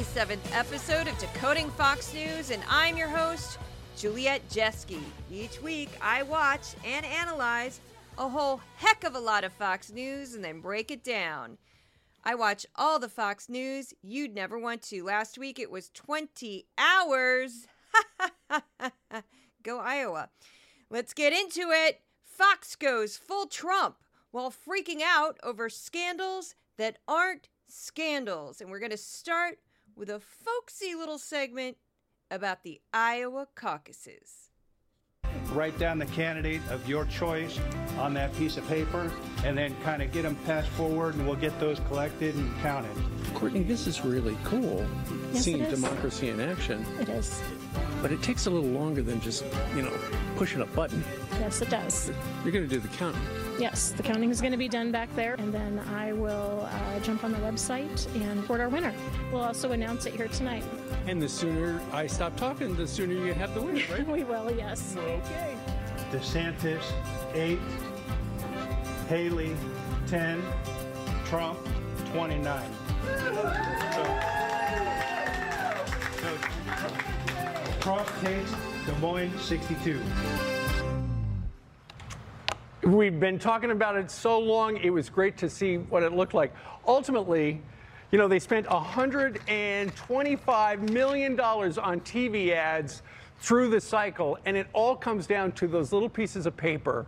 This is the 97th episode of Decoding Fox News, and I'm your host, Juliet Jeske. Each week, I watch and analyze a whole heck of a lot of Fox News and then break it down. I watch all the Fox News you'd never want to. Last week, it was 20 hours. Go Iowa. Let's get into it. Fox goes full Trump while freaking out over scandals that aren't scandals. And we're going to start with a folksy little segment about the Iowa caucuses. Write down the candidate of your choice on that piece of paper and then kind of get them passed forward and we'll get those collected and counted. Courtney, this is really cool. Yes, seeing it is. democracy in action. It is. But it takes a little longer than just, you know, pushing a button. Yes, it does. You're going to do the counting. Yes, the counting is going to be done back there, and then I will uh, jump on the website and report our winner. We'll also announce it here tonight. And the sooner I stop talking, the sooner you have the winner, right? we will, yes. okay. DeSantis, eight. Haley, 10. Trump, 29. So, so Trump takes Des Moines, 62. We've been talking about it so long, it was great to see what it looked like. Ultimately, you know, they spent $125 million on TV ads through the cycle, and it all comes down to those little pieces of paper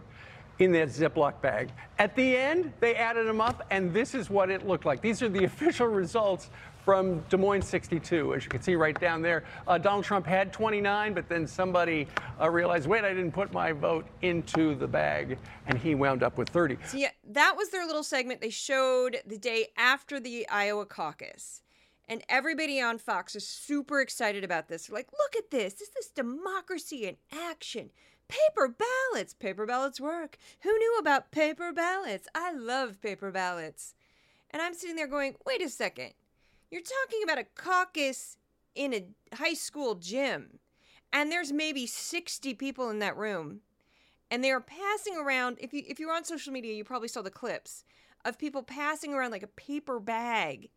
in that Ziploc bag. At the end, they added them up, and this is what it looked like. These are the official results from Des Moines 62, as you can see right down there. Uh, Donald Trump had 29, but then somebody uh, realized, wait, I didn't put my vote into the bag, and he wound up with 30. So yeah, that was their little segment they showed the day after the Iowa caucus. And everybody on Fox is super excited about this. They're like, look at this. This is democracy in action. Paper ballots. Paper ballots work. Who knew about paper ballots? I love paper ballots. And I'm sitting there going, wait a second. You're talking about a caucus in a high school gym. And there's maybe 60 people in that room and they are passing around if you if you're on social media you probably saw the clips of people passing around like a paper bag.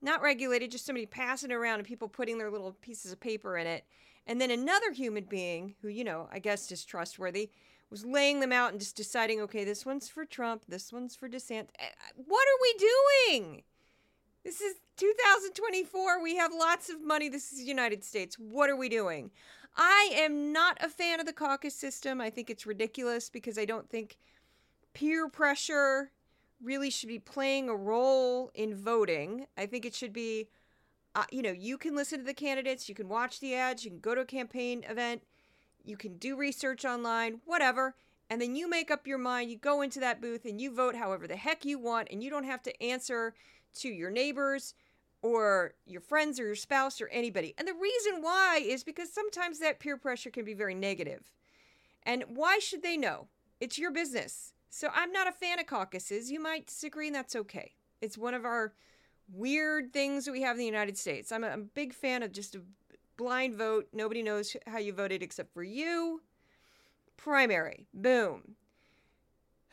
Not regulated just somebody passing around and people putting their little pieces of paper in it. And then another human being who you know i guess is trustworthy was laying them out and just deciding okay this one's for trump this one's for desantis. Eh, what are we doing this is 2024. We have lots of money. This is the United States. What are we doing? I am not a fan of the caucus system. I think it's ridiculous because I don't think peer pressure really should be playing a role in voting. I think it should be, uh, you know, you can listen to the candidates, you can watch the ads, you can go to a campaign event, you can do research online, whatever. And then you make up your mind, you go into that booth and you vote however the heck you want, and you don't have to answer to your neighbors or your friends or your spouse or anybody. And the reason why is because sometimes that peer pressure can be very negative. And why should they know? It's your business. So I'm not a fan of caucuses. You might disagree, and that's okay. It's one of our weird things that we have in the United States. I'm a, I'm a big fan of just a blind vote. Nobody knows how you voted except for you. Primary. Boom.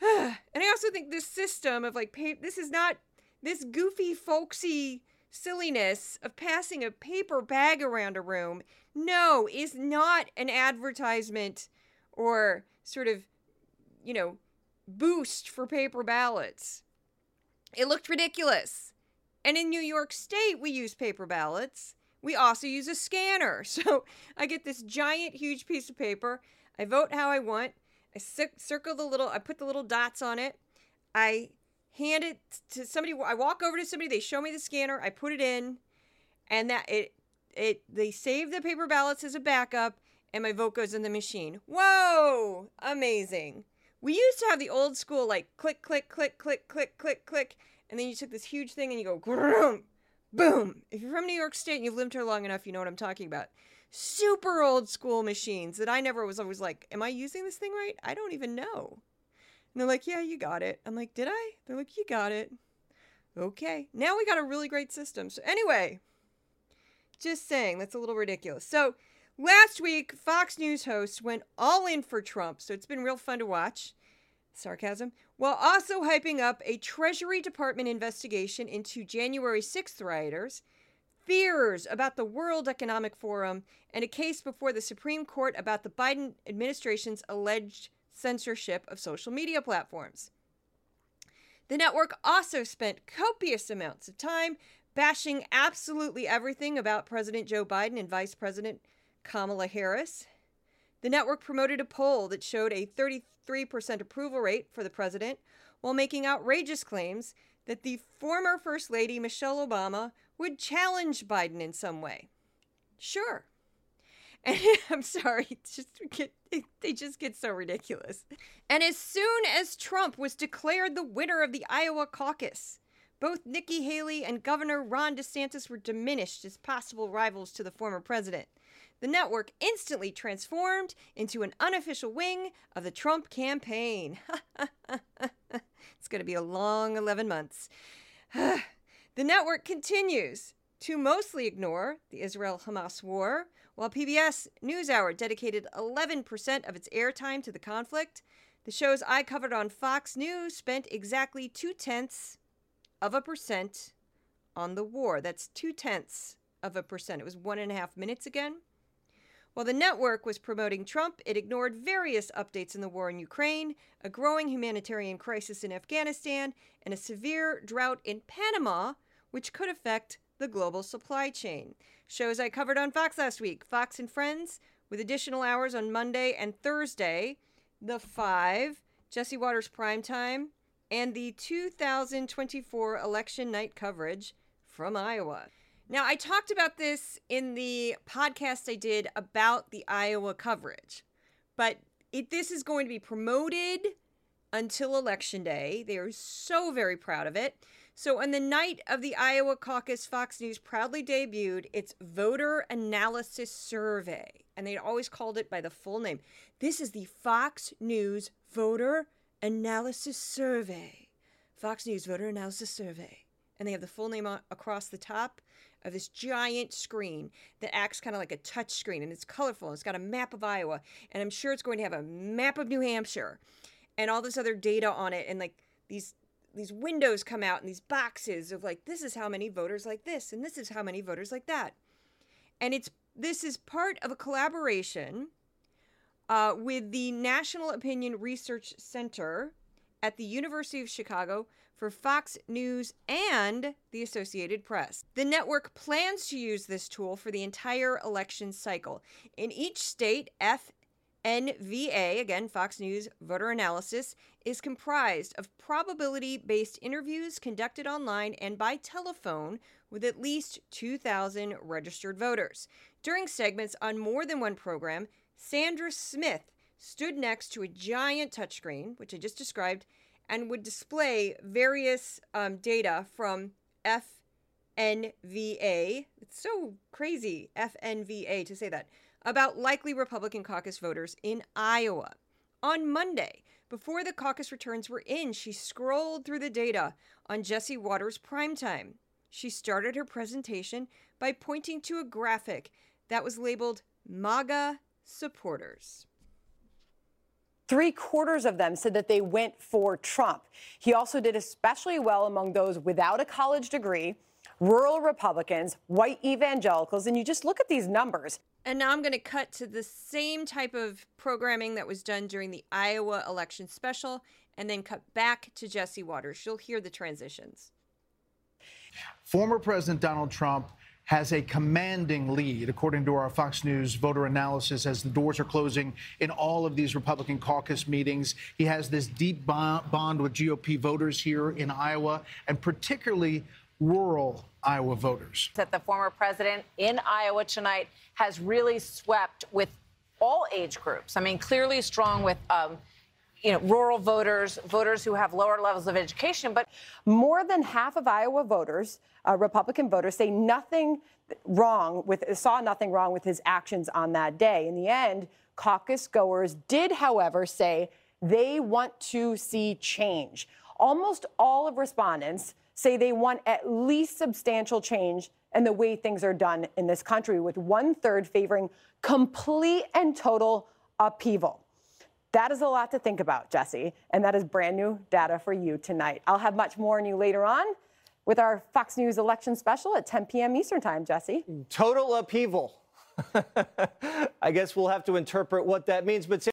and I also think this system of like, pay, this is not this goofy, folksy silliness of passing a paper bag around a room, no, is not an advertisement or sort of, you know, boost for paper ballots. It looked ridiculous. And in New York State, we use paper ballots. We also use a scanner. So I get this giant, huge piece of paper. I vote how I want. I circle the little, I put the little dots on it. I hand it to somebody. I walk over to somebody. They show me the scanner. I put it in, and that it it they save the paper ballots as a backup, and my vote goes in the machine. Whoa, amazing! We used to have the old school like click, click, click, click, click, click, click, and then you took this huge thing and you go boom, boom. If you're from New York State and you've lived here long enough, you know what I'm talking about. Super old school machines that I never was always like, am I using this thing right? I don't even know. And they're like, yeah, you got it. I'm like, did I? They're like, you got it. Okay. Now we got a really great system. So, anyway, just saying, that's a little ridiculous. So, last week, Fox News hosts went all in for Trump. So, it's been real fun to watch. sarcasm, while also hyping up a Treasury Department investigation into January 6th rioters, fears about the World Economic Forum, and a case before the Supreme Court about the Biden administration's alleged censorship of social media platforms. The network also spent copious amounts of time bashing absolutely everything about President Joe Biden and Vice President Kamala Harris. The network promoted a poll that showed a 33% approval rate for the president while making outrageous claims that the former First Lady Michelle Obama would challenge Biden in some way. Sure. And I'm sorry, just get, they just get so ridiculous. And as soon as Trump was declared the winner of the Iowa caucus, both Nikki Haley and Governor Ron DeSantis were diminished as possible rivals to the former president. The network instantly transformed into an unofficial wing of the Trump campaign. it's going to be a long 11 months. the network continues to mostly ignore the Israel Hamas war, while PBS NewsHour dedicated 11% of its airtime to the conflict. The shows I covered on Fox News spent exactly two tenths of a percent on the war. That's two tenths of a percent. It was one and a half minutes again. While the network was promoting Trump, it ignored various updates in the war in Ukraine, a growing humanitarian crisis in Afghanistan, and a severe drought in Panama, which could affect the global supply chain. Shows I covered on Fox last week Fox and Friends, with additional hours on Monday and Thursday. The Five, Jesse Watters Primetime, and the 2024 election night coverage from Iowa. Now, I talked about this in the podcast I did about the Iowa coverage, but it, this is going to be promoted until Election Day. They are so very proud of it. So, on the night of the Iowa caucus, Fox News proudly debuted its voter analysis survey, and they always called it by the full name. This is the Fox News Voter Analysis Survey. Fox News Voter Analysis Survey. And they have the full name across the top of this giant screen that acts kind of like a touch screen and it's colorful. It's got a map of Iowa. And I'm sure it's going to have a map of New Hampshire and all this other data on it. And like these these windows come out and these boxes of like this is how many voters like this and this is how many voters like that. And it's this is part of a collaboration uh, with the National Opinion Research Center at the University of Chicago for Fox News and the Associated Press. The network plans to use this tool for the entire election cycle. In each state, FNVA, again, Fox News voter analysis, is comprised of probability based interviews conducted online and by telephone with at least 2,000 registered voters. During segments on more than one program, Sandra Smith stood next to a giant touchscreen, which I just described, and would display various um, data from FNVA. It's so crazy, FNVA, to say that, about likely Republican caucus voters in Iowa. On Monday, before the caucus returns were in, she scrolled through the data on Jesse Watters' primetime. She started her presentation by pointing to a graphic that was labeled MAGA supporters. Three quarters of them said that they went for Trump. He also did especially well among those without a college degree, rural Republicans, white evangelicals, and you just look at these numbers. And now I'm going to cut to the same type of programming that was done during the Iowa election special and then cut back to Jesse Watters. You'll hear the transitions. Former President Donald Trump has a commanding lead, according to our Fox News voter analysis, as the doors are closing in all of these Republican caucus meetings. He has this deep bond with GOP voters here in Iowa, and particularly rural Iowa voters. That the former president in Iowa tonight has really swept with all age groups. I mean, clearly strong with. Um, you know, rural voters, voters who have lower levels of education, but more than half of Iowa voters uh, Republican voters say nothing wrong with saw nothing wrong with his actions on that day. In the end, caucus goers did, however, say they want to see change. Almost all of respondents say they want at least substantial change in the way things are done in this country, with one third favoring complete and total upheaval. That is a lot to think about, Jesse, and that is brand new data for you tonight. I'll have much more on you later on with our Fox News election special at 10 p.m. Eastern Time, Jesse. Total upheaval. I guess we'll have to interpret what that means, but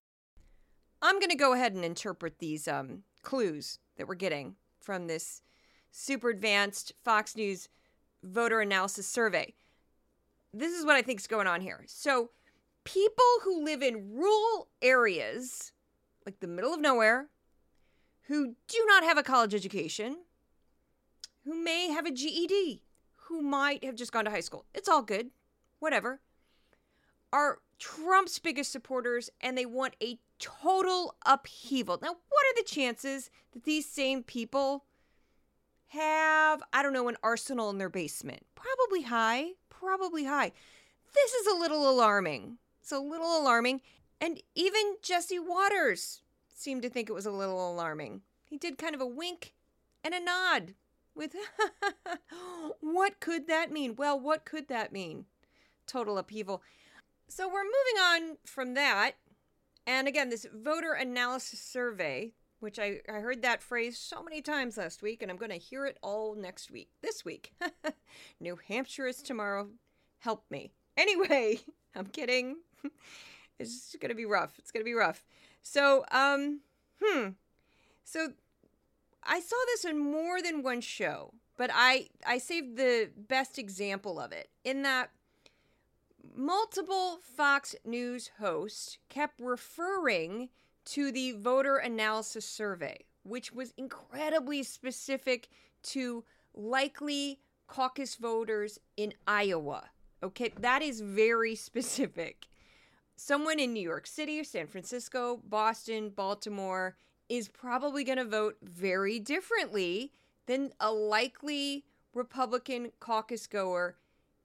I'm going to go ahead and interpret these um, clues that we're getting from this super advanced Fox News voter analysis survey. This is what I think is going on here. So, people who live in rural areas, like the middle of nowhere, who do not have a college education, who may have a GED, who might have just gone to high school, it's all good, whatever, are Trump's biggest supporters and they want a total upheaval. Now, what are the chances that these same people have, I don't know, an arsenal in their basement? Probably high, probably high. This is a little alarming. It's a little alarming. And even Jesse Watters seemed to think it was a little alarming. He did kind of a wink and a nod with, what could that mean? Well, what could that mean? Total upheaval. So we're moving on from that. And again, this voter analysis survey, which I, I heard that phrase so many times last week, and I'm going to hear it all next week, this week. New Hampshire is tomorrow. Help me. Anyway, I'm kidding. it's going to be rough. It's going to be rough. So, um, hmm. So I saw this in more than one show, but I I saved the best example of it in that multiple Fox News hosts kept referring to the voter analysis survey, which was incredibly specific to likely caucus voters in Iowa. Okay, that is very specific. Someone in New York City, San Francisco, Boston, Baltimore is probably going to vote very differently than a likely Republican caucus goer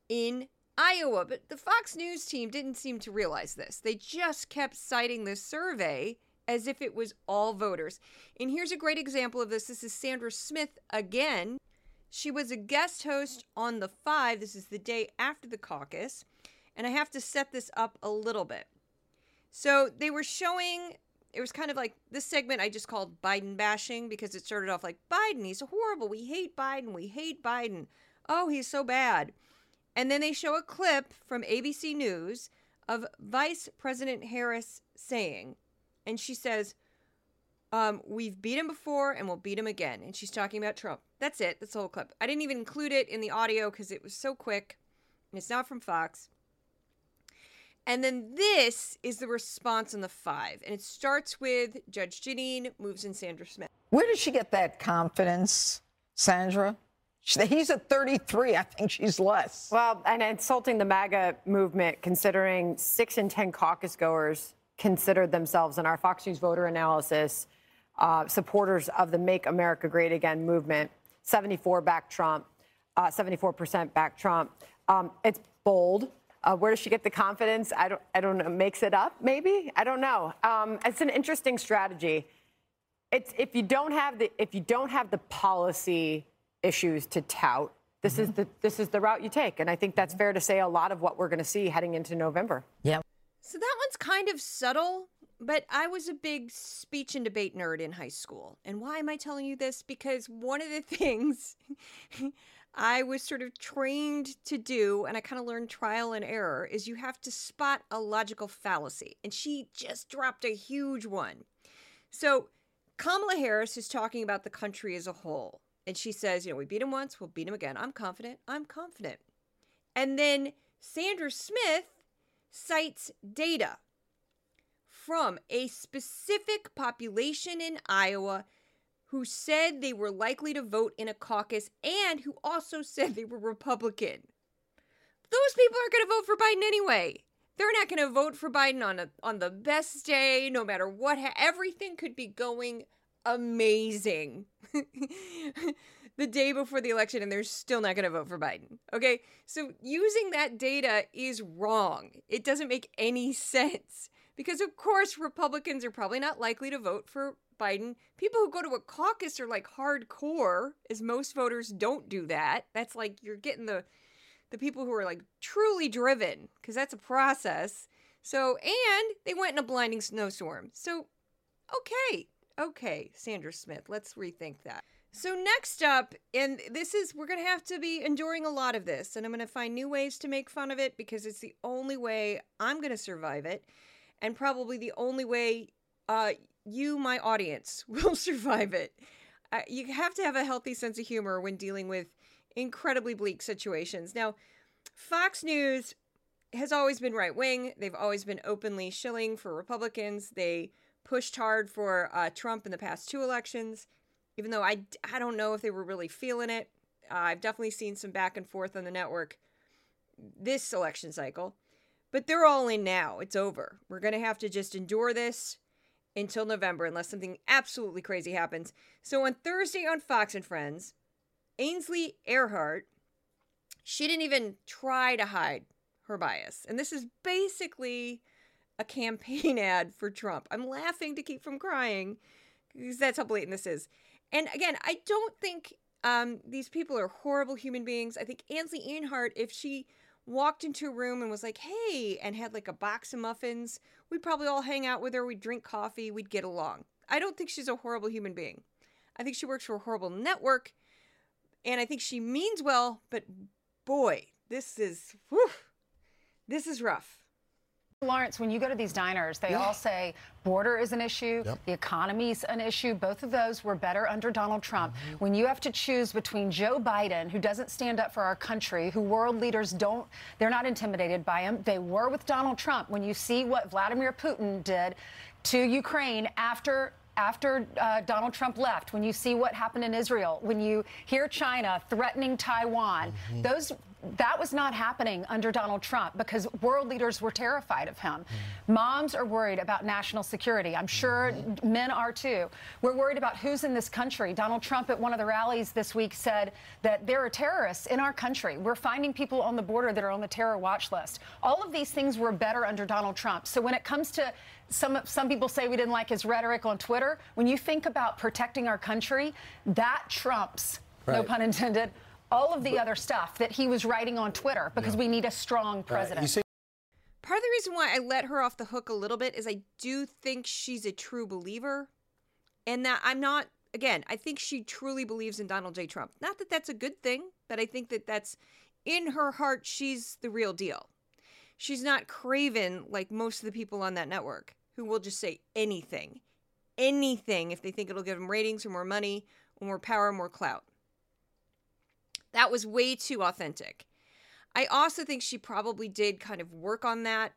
in Iowa. But the Fox News team didn't seem to realize this. They just kept citing this survey as if it was all voters. And here's a great example of this. This is Sandra Smith again. She was a guest host on The Five. This is the day after the caucus. And I have to set this up a little bit. So they were showing, it was kind of like this segment I just called Biden bashing because it started off like Biden, he's horrible. We hate Biden. We hate Biden. Oh, he's so bad. And then they show a clip from ABC News of Vice President Harris saying, and she says, um, We've beat him before and we'll beat him again. And she's talking about Trump. That's it. That's the whole clip. I didn't even include it in the audio because it was so quick and it's not from Fox. And then this is the response on the five. And it starts with Judge Jeanine, moves in Sandra Smith. Where did she get that confidence, Sandra? He's at 33. I think she's less. Well, and insulting the MAGA movement, considering six in 10 caucus goers considered themselves in our Fox News voter analysis uh, supporters of the Make America Great Again movement. 74 back Trump, uh, 74% back Trump. Um, it's bold. Uh, where does she get the confidence? I don't. I don't know. Makes it up, maybe. I don't know. Um, it's an interesting strategy. It's if you don't have the if you don't have the policy issues to tout. This mm-hmm. is the this is the route you take, and I think that's fair to say. A lot of what we're going to see heading into November. Yeah. So that one's kind of subtle, but I was a big speech and debate nerd in high school. And why am I telling you this? Because one of the things I was sort of trained to do, and I kind of learned trial and error, is you have to spot a logical fallacy. And she just dropped a huge one. So Kamala Harris is talking about the country as a whole. And she says, you know, we beat him once, we'll beat him again. I'm confident. I'm confident. And then Sandra Smith cites data from a specific population in Iowa who said they were likely to vote in a caucus and who also said they were Republican. Those people are going to vote for Biden anyway. They're not going to vote for Biden on a, on the best day, no matter what. Ha- everything could be going amazing the day before the election and they're still not going to vote for Biden. Okay? So using that data is wrong. It doesn't make any sense because, of course, Republicans are probably not likely to vote for Biden. People who go to a caucus are like hardcore, as most voters don't do that. That's like you're getting the the people who are like truly driven because that's a process. So, and they went in a blinding snowstorm. So, Okay, okay, Sandra Smith, let's rethink that. So, next up, and this is, we're going to have to be enduring a lot of this, and I'm going to find new ways to make fun of it because it's the only way I'm going to survive it, and probably the only way uh, you, my audience, will survive it. Uh, you have to have a healthy sense of humor when dealing with incredibly bleak situations. Now, Fox News has always been right wing. They've always been openly shilling for Republicans. They pushed hard for uh, Trump in the past two elections, even though I, I don't know if they were really feeling it. Uh, I've definitely seen some back and forth on the network this election cycle, but they're all in now. It's over. We're going to have to just endure this until November unless something absolutely crazy happens. So on Thursday on Fox and Friends, Ainsley Earhardt, she didn't even try to hide her bias. And this is basically a campaign ad for Trump. I'm laughing to keep from crying because that's how blatant this is. And again, I don't think um, these people are horrible human beings. I think Ainsley Earhardt, if she walked into a room and was like, hey, and had like a box of muffins, we'd probably all hang out with her. We'd drink coffee. We'd get along. I don't think she's a horrible human being. I think she works for a horrible network. And I think she means well, but boy, this is, whew, this is rough. Lawrence, when you go to these diners, they yeah. all say border is an issue, yep. the economy's an issue. Both of those were better under Donald Trump. Mm-hmm. When you have to choose between Joe Biden, who doesn't stand up for our country, who world leaders don't, they're not intimidated by him. They were with Donald Trump. When you see what Vladimir Putin did to Ukraine after after uh, Donald Trump left, when you see what happened in Israel, when you hear China threatening Taiwan, mm-hmm. those that was not happening under Donald Trump because world leaders were terrified of him. Mm. Moms are worried about national security. I'm sure mm-hmm. men are too. We're worried about who's in this country. Donald Trump at one of the rallies this week said that there are terrorists in our country. We're finding people on the border that are on the terror watch list. All of these things were better under Donald Trump. So when it comes to some some people say we didn't like his rhetoric on Twitter. When you think about protecting our country, that trumps, right. no pun intended, all of the but, other stuff that he was writing on Twitter because yeah. we need a strong president. Right. See- Part of the reason why I let her off the hook a little bit is I do think she's a true believer, and that I'm not. Again, I think she truly believes in Donald J. Trump. Not that that's a good thing, but I think that that's in her heart. She's the real deal. She's not craven like most of the people on that network who will just say anything, anything if they think it'll give them ratings or more money or more power, or more clout. That was way too authentic. I also think she probably did kind of work on that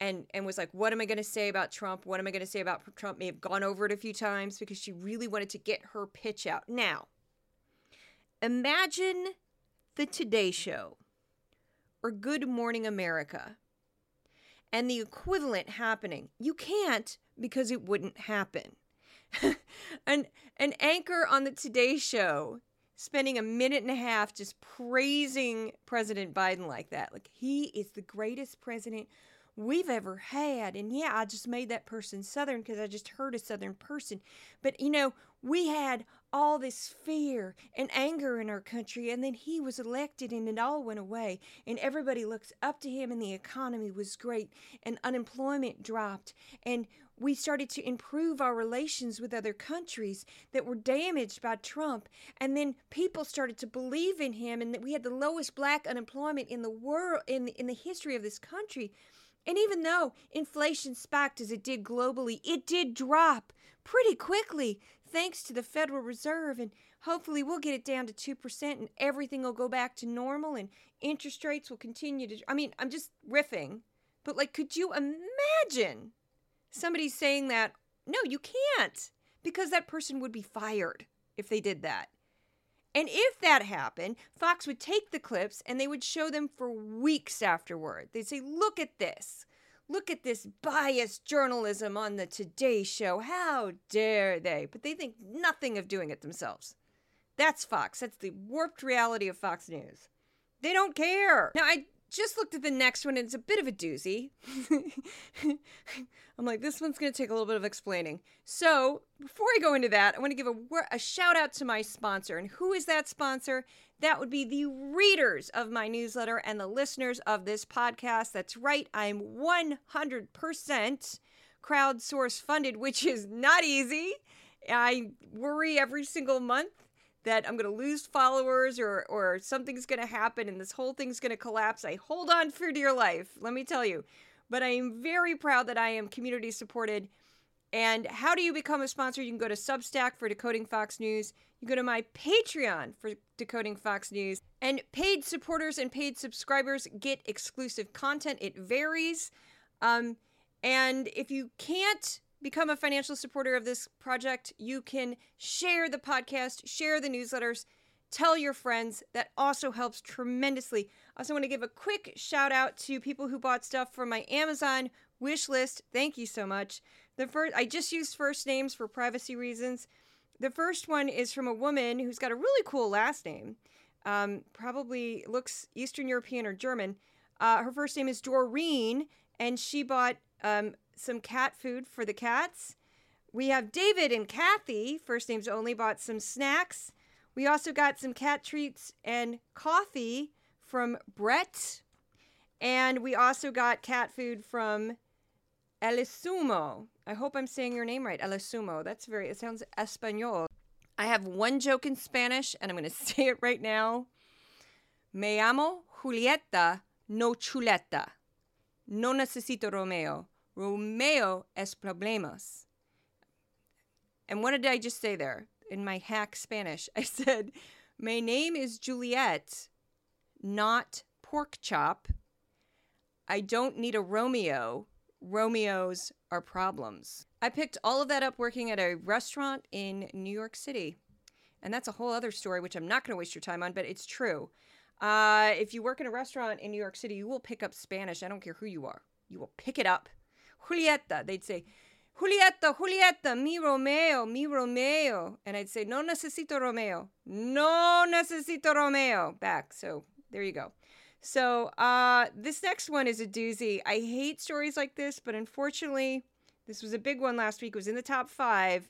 and and was like what am I going to say about Trump? What am I going to say about Trump? May have gone over it a few times because she really wanted to get her pitch out. Now, imagine the Today show or Good Morning America and the equivalent happening. You can't because it wouldn't happen. an an anchor on the Today show spending a minute and a half just praising President Biden like that. Like he is the greatest president we've ever had. And yeah, I just made that person Southern because I just heard a Southern person. But you know, we had all this fear and anger in our country, and then he was elected and it all went away. And everybody looks up to him, and the economy was great, and unemployment dropped. And we started to improve our relations with other countries that were damaged by Trump. And then people started to believe in him, and that we had the lowest black unemployment in the world, in, in the history of this country. And even though inflation spiked as it did globally, it did drop pretty quickly thanks to the Federal Reserve. And hopefully we'll get it down to 2% and everything will go back to normal and interest rates will continue to. I mean, I'm just riffing. But, like, could you imagine somebody saying that? No, you can't because that person would be fired if they did that. And if that happened, Fox would take the clips and they would show them for weeks afterward. They'd say, Look at this. Look at this biased journalism on the Today Show. How dare they? But they think nothing of doing it themselves. That's Fox. That's the warped reality of Fox News. They don't care. Now, I just looked at the next one and it's a bit of a doozy. I'm like, this one's going to take a little bit of explaining. So, before I go into that, I want to give a, a shout out to my sponsor. And who is that sponsor? That would be the readers of my newsletter and the listeners of this podcast. That's right, I'm 100% crowdsource funded, which is not easy. I worry every single month that I'm going to lose followers or or something's going to happen and this whole thing's going to collapse. I hold on for dear life, let me tell you. But I am very proud that I am community supported. And how do you become a sponsor? You can go to Substack for Decoding Fox News. You go to my Patreon for Decoding Fox News. And paid supporters and paid subscribers get exclusive content. It varies. Um, and if you can't become a financial supporter of this project, you can share the podcast, share the newsletters, tell your friends. That also helps tremendously. I also want to give a quick shout out to people who bought stuff from my Amazon wish list. Thank you so much. The first I just used first names for privacy reasons. The first one is from a woman who's got a really cool last name. Um, probably looks Eastern European or German. Uh, her first name is Doreen, and she bought um, some cat food for the cats. We have David and Kathy, first names only, bought some snacks. We also got some cat treats and coffee from Brett. And we also got cat food from Elisumo. I hope I'm saying your name right. Elisumo. That's very, it sounds Espanol. I have one joke in Spanish, and I'm going to say it right now. Me llamo Julieta, no chuleta. No necesito Romeo. Romeo es problemas. And what did I just say there in my hack Spanish? I said, My name is Juliet, not pork chop. I don't need a Romeo. Romeos are problems. I picked all of that up working at a restaurant in New York City. And that's a whole other story, which I'm not going to waste your time on, but it's true. Uh, if you work in a restaurant in New York City, you will pick up Spanish. I don't care who you are. You will pick it up. Julieta. They'd say, Julieta, Julieta, mi Romeo, mi Romeo. And I'd say, no necesito Romeo. No necesito Romeo. Back. So there you go. So uh, this next one is a doozy. I hate stories like this, but unfortunately, this was a big one last week. It was in the top five.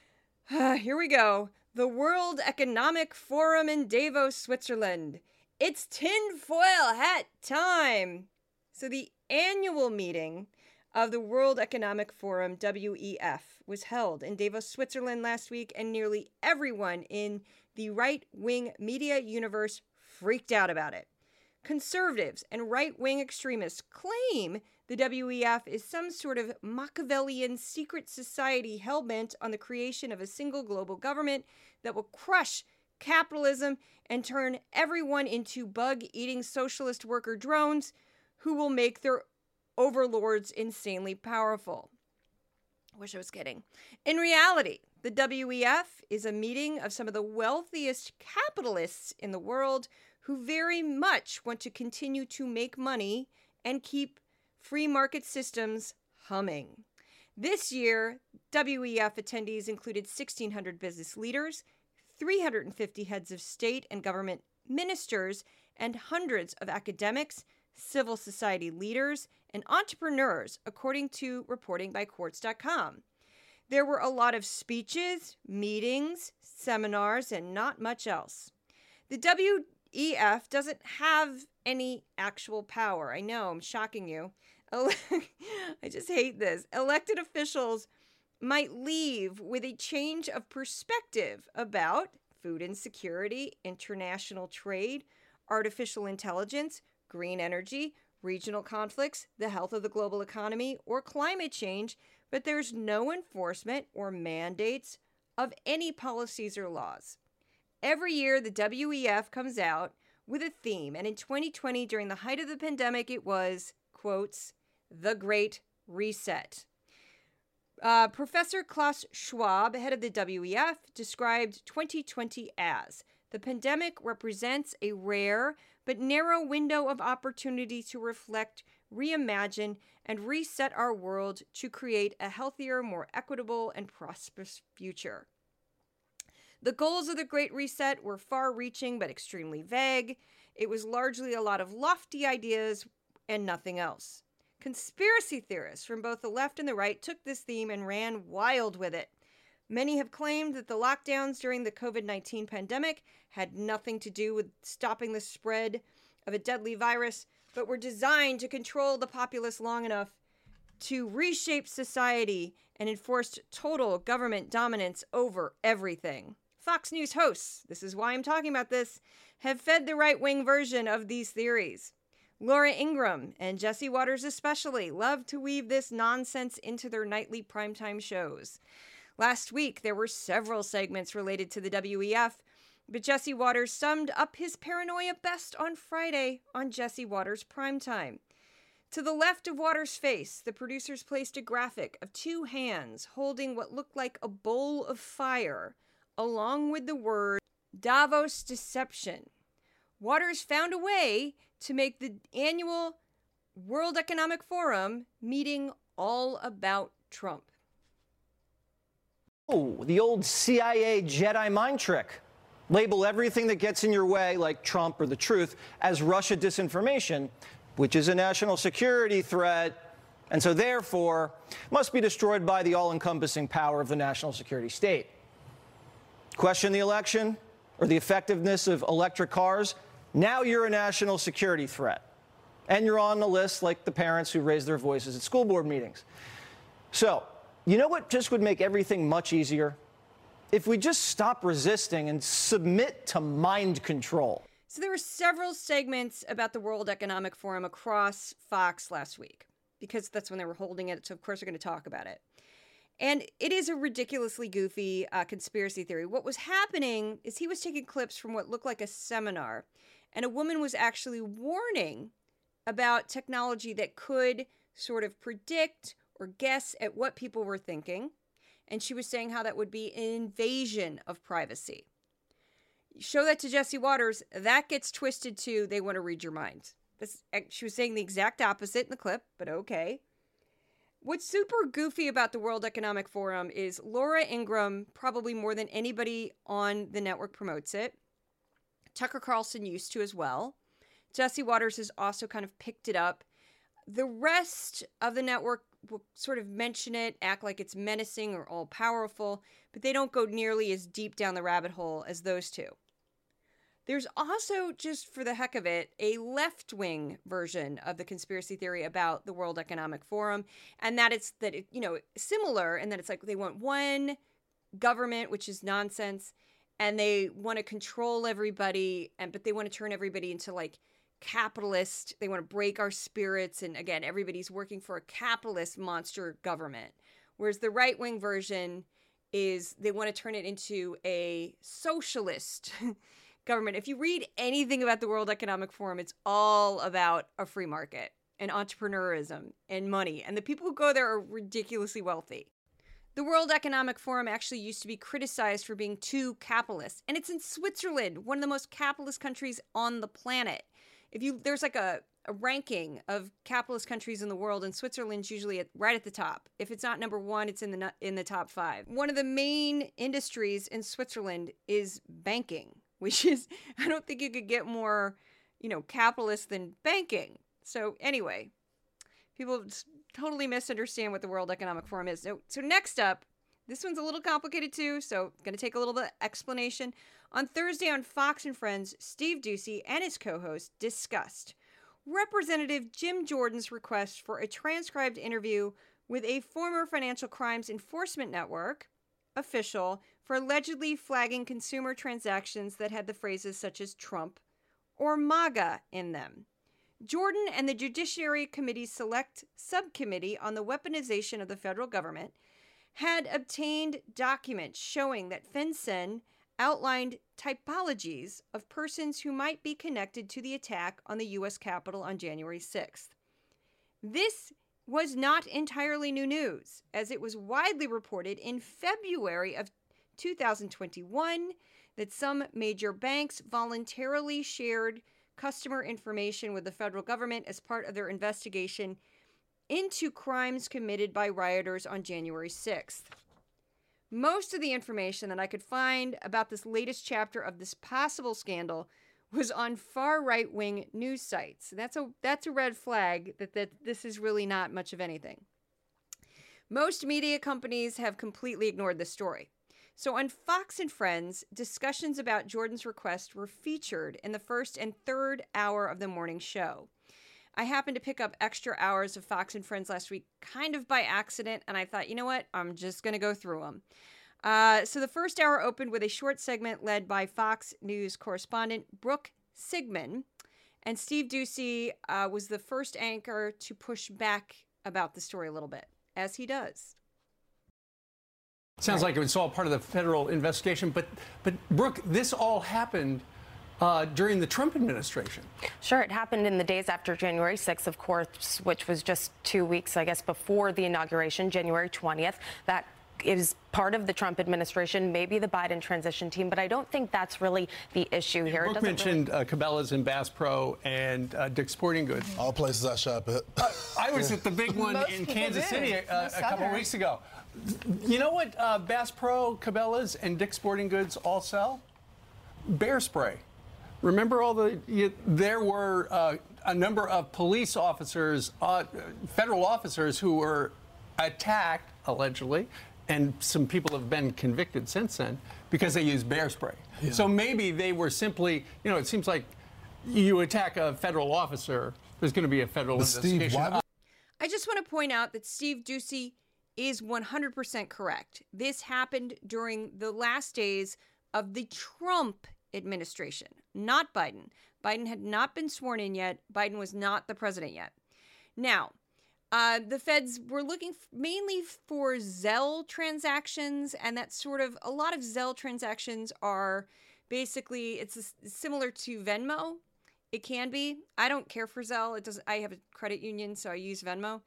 here we go. The World Economic Forum in Davos, Switzerland. It's tinfoil hat time. So the annual meeting of the World Economic Forum, WEF, was held in Davos, Switzerland last week, and nearly everyone in the right wing media universe freaked out about it. Conservatives and right wing extremists claim the WEF is some sort of Machiavellian secret society hell bent on the creation of a single global government that will crush capitalism and turn everyone into bug eating socialist worker drones who will make their overlords insanely powerful. Wish I was kidding. In reality, the WEF is a meeting of some of the wealthiest capitalists in the world who very much want to continue to make money and keep free market systems humming. This year, WEF attendees included 1,600 business leaders, 350 heads of state and government ministers, and hundreds of academics, civil society leaders, and entrepreneurs, according to reporting by Quartz.com. There were a lot of speeches, meetings, seminars, and not much else. The WEF doesn't have any actual power. I know, I'm shocking you. I just hate this. Elected officials might leave with a change of perspective about food insecurity, international trade, artificial intelligence, green energy, regional conflicts, the health of the global economy, or climate change, but there's no enforcement or mandates of any policies or laws. Every year, the WEF comes out with a theme, and in 2020, during the height of the pandemic, it was, quotes, the Great Reset. Uh, Professor Klaus Schwab, head of the WEF, described 2020 as the pandemic represents a rare but narrow window of opportunity to reflect, reimagine, and reset our world to create a healthier, more equitable, and prosperous future. The goals of the Great Reset were far reaching but extremely vague. It was largely a lot of lofty ideas and nothing else. Conspiracy theorists from both the left and the right took this theme and ran wild with it. Many have claimed that the lockdowns during the COVID 19 pandemic had nothing to do with stopping the spread of a deadly virus, but were designed to control the populace long enough to reshape society and enforced total government dominance over everything. Fox News hosts, this is why I'm talking about this, have fed the right wing version of these theories. Laura Ingraham and Jesse Watters, especially, love to weave this nonsense into their nightly primetime shows. Last week, there were several segments related to the WEF, but Jesse Watters summed up his paranoia best on Friday on Jesse Watters Primetime. To the left of Watters' face, the producers placed a graphic of two hands holding what looked like a bowl of fire, along with the word Davos Deception. Watters found a way to make the annual World Economic Forum meeting all about Trump. Oh, the old CIA Jedi mind trick. Label everything that gets in your way, like Trump or the truth, as Russia disinformation, which is a national security threat, and so therefore must be destroyed by the all encompassing power of the national security state. Question the election or the effectiveness of electric cars? Now you're a national security threat. And you're on the list like the parents who raise their voices at school board meetings. So, you know what just would make everything much easier? If we just stop resisting and submit to mind control. So there were several segments about the World Economic Forum across Fox last week because that's when they were holding it. So of course we're going to talk about it. And it is a ridiculously goofy uh, conspiracy theory. What was happening is he was taking clips from what looked like a seminar, and a woman was actually warning about technology that could sort of predict or guess at what people were thinking. And she was saying how that would be an invasion of privacy. show that to Jesse Watters, that gets twisted to they want to read your mind. This, eh, she was saying the exact opposite in the clip, but okay. What's super goofy about the World Economic Forum is Laura Ingraham, probably more than anybody on the network, promotes it. Tucker Carlson used to as well. Jesse Watters has also kind of picked it up. The rest of the network will sort of mention it, act like it's menacing or all powerful, but they don't go nearly as deep down the rabbit hole as those two. There's also, just for the heck of it, a left wing version of the conspiracy theory about the World Economic Forum, and that it's that it, you know similar, and that it's like they want one government, which is nonsense, and they want to control everybody, and but they want to turn everybody into like capitalist. They want to break our spirits, and again, everybody's working for a capitalist monster government. Whereas the right wing version is they want to turn it into a socialist. government. If you read anything about the World Economic Forum, it's all about a free market and entrepreneurism and money. And the people who go there are ridiculously wealthy. The World Economic Forum actually used to be criticized for being too capitalist. And it's in Switzerland, one of the most capitalist countries on the planet. If you there's like a, a ranking of capitalist countries in the world, and Switzerland's usually at, right at the top. If it's not number one, it's in the in the top five. One of the main industries in Switzerland is banking which is I don't think you could get more, you know, capitalist than banking. So anyway, people totally misunderstand what the World Economic Forum is. So, so next up, this one's a little complicated too, so going to take a little bit of explanation. On Thursday on Fox and Friends, Steve Doocy and his co-host discussed Representative Jim Jordan's request for a transcribed interview with a former Financial Crimes Enforcement Network official for allegedly flagging consumer transactions that had the phrases such as Trump or MAGA in them. Jordan and the Judiciary Committee's Select Subcommittee on the Weaponization of the Federal Government had obtained documents showing that FinCEN outlined typologies of persons who might be connected to the attack on the U.S. Capitol on January 6th. This was not entirely new news, as it was widely reported in February of 2021 that some major banks voluntarily shared customer information with the federal government as part of their investigation into crimes committed by rioters on January 6th. Most of the information that I could find about this latest chapter of this possible scandal was on far right wing news sites. That's a that's a red flag that, that this is really not much of anything. Most media companies have completely ignored this story. So on Fox and Friends, discussions about Jordan's request were featured in the first and third hour of the morning show. I happened to pick up extra hours of Fox and Friends last week, kind of by accident, and I thought, you know what? I'm just going to go through them. Uh, so the first hour opened with a short segment led by Fox News correspondent Brooke Singman. And Steve Doocy uh, was the first anchor to push back about the story a little bit, as he does. Sounds like it was all part of the federal investigation, but but Brooke, this all happened uh, during the Trump administration. Sure, it happened in the days after January 6th, of course, which was just two weeks, I guess, before the inauguration, January 20th. That is part of the Trump administration, maybe the Biden transition team, but I don't think that's really the issue here. Brooke mentioned really... uh, Cabela's and Bass Pro and uh, Dick's Sporting Goods. All places I shop at. Uh, I was at the big one in Kansas do. City uh, a couple weeks ago. You know what uh, Bass Pro, Cabela's, and Dick's Sporting Goods all sell? Bear spray. Remember all the, you, there were uh, a number of police officers, uh, federal officers who were attacked, allegedly, and some people have been convicted since then because they used bear spray. Yeah. So maybe they were simply, you know, it seems like you attack a federal officer, there's going to be a federal but investigation. Steve, why... I just want to point out that Steve Doocy is 100% correct. This happened during the last days of the Trump administration, not Biden. Biden had not been sworn in yet. Biden was not the president yet. Now, uh, the feds were looking f- mainly for Zelle transactions, and that's sort of a lot of Zelle transactions are basically it's a, similar to Venmo. It can be. I don't care for Zelle. It doesn't. I have a credit union, so I use Venmo.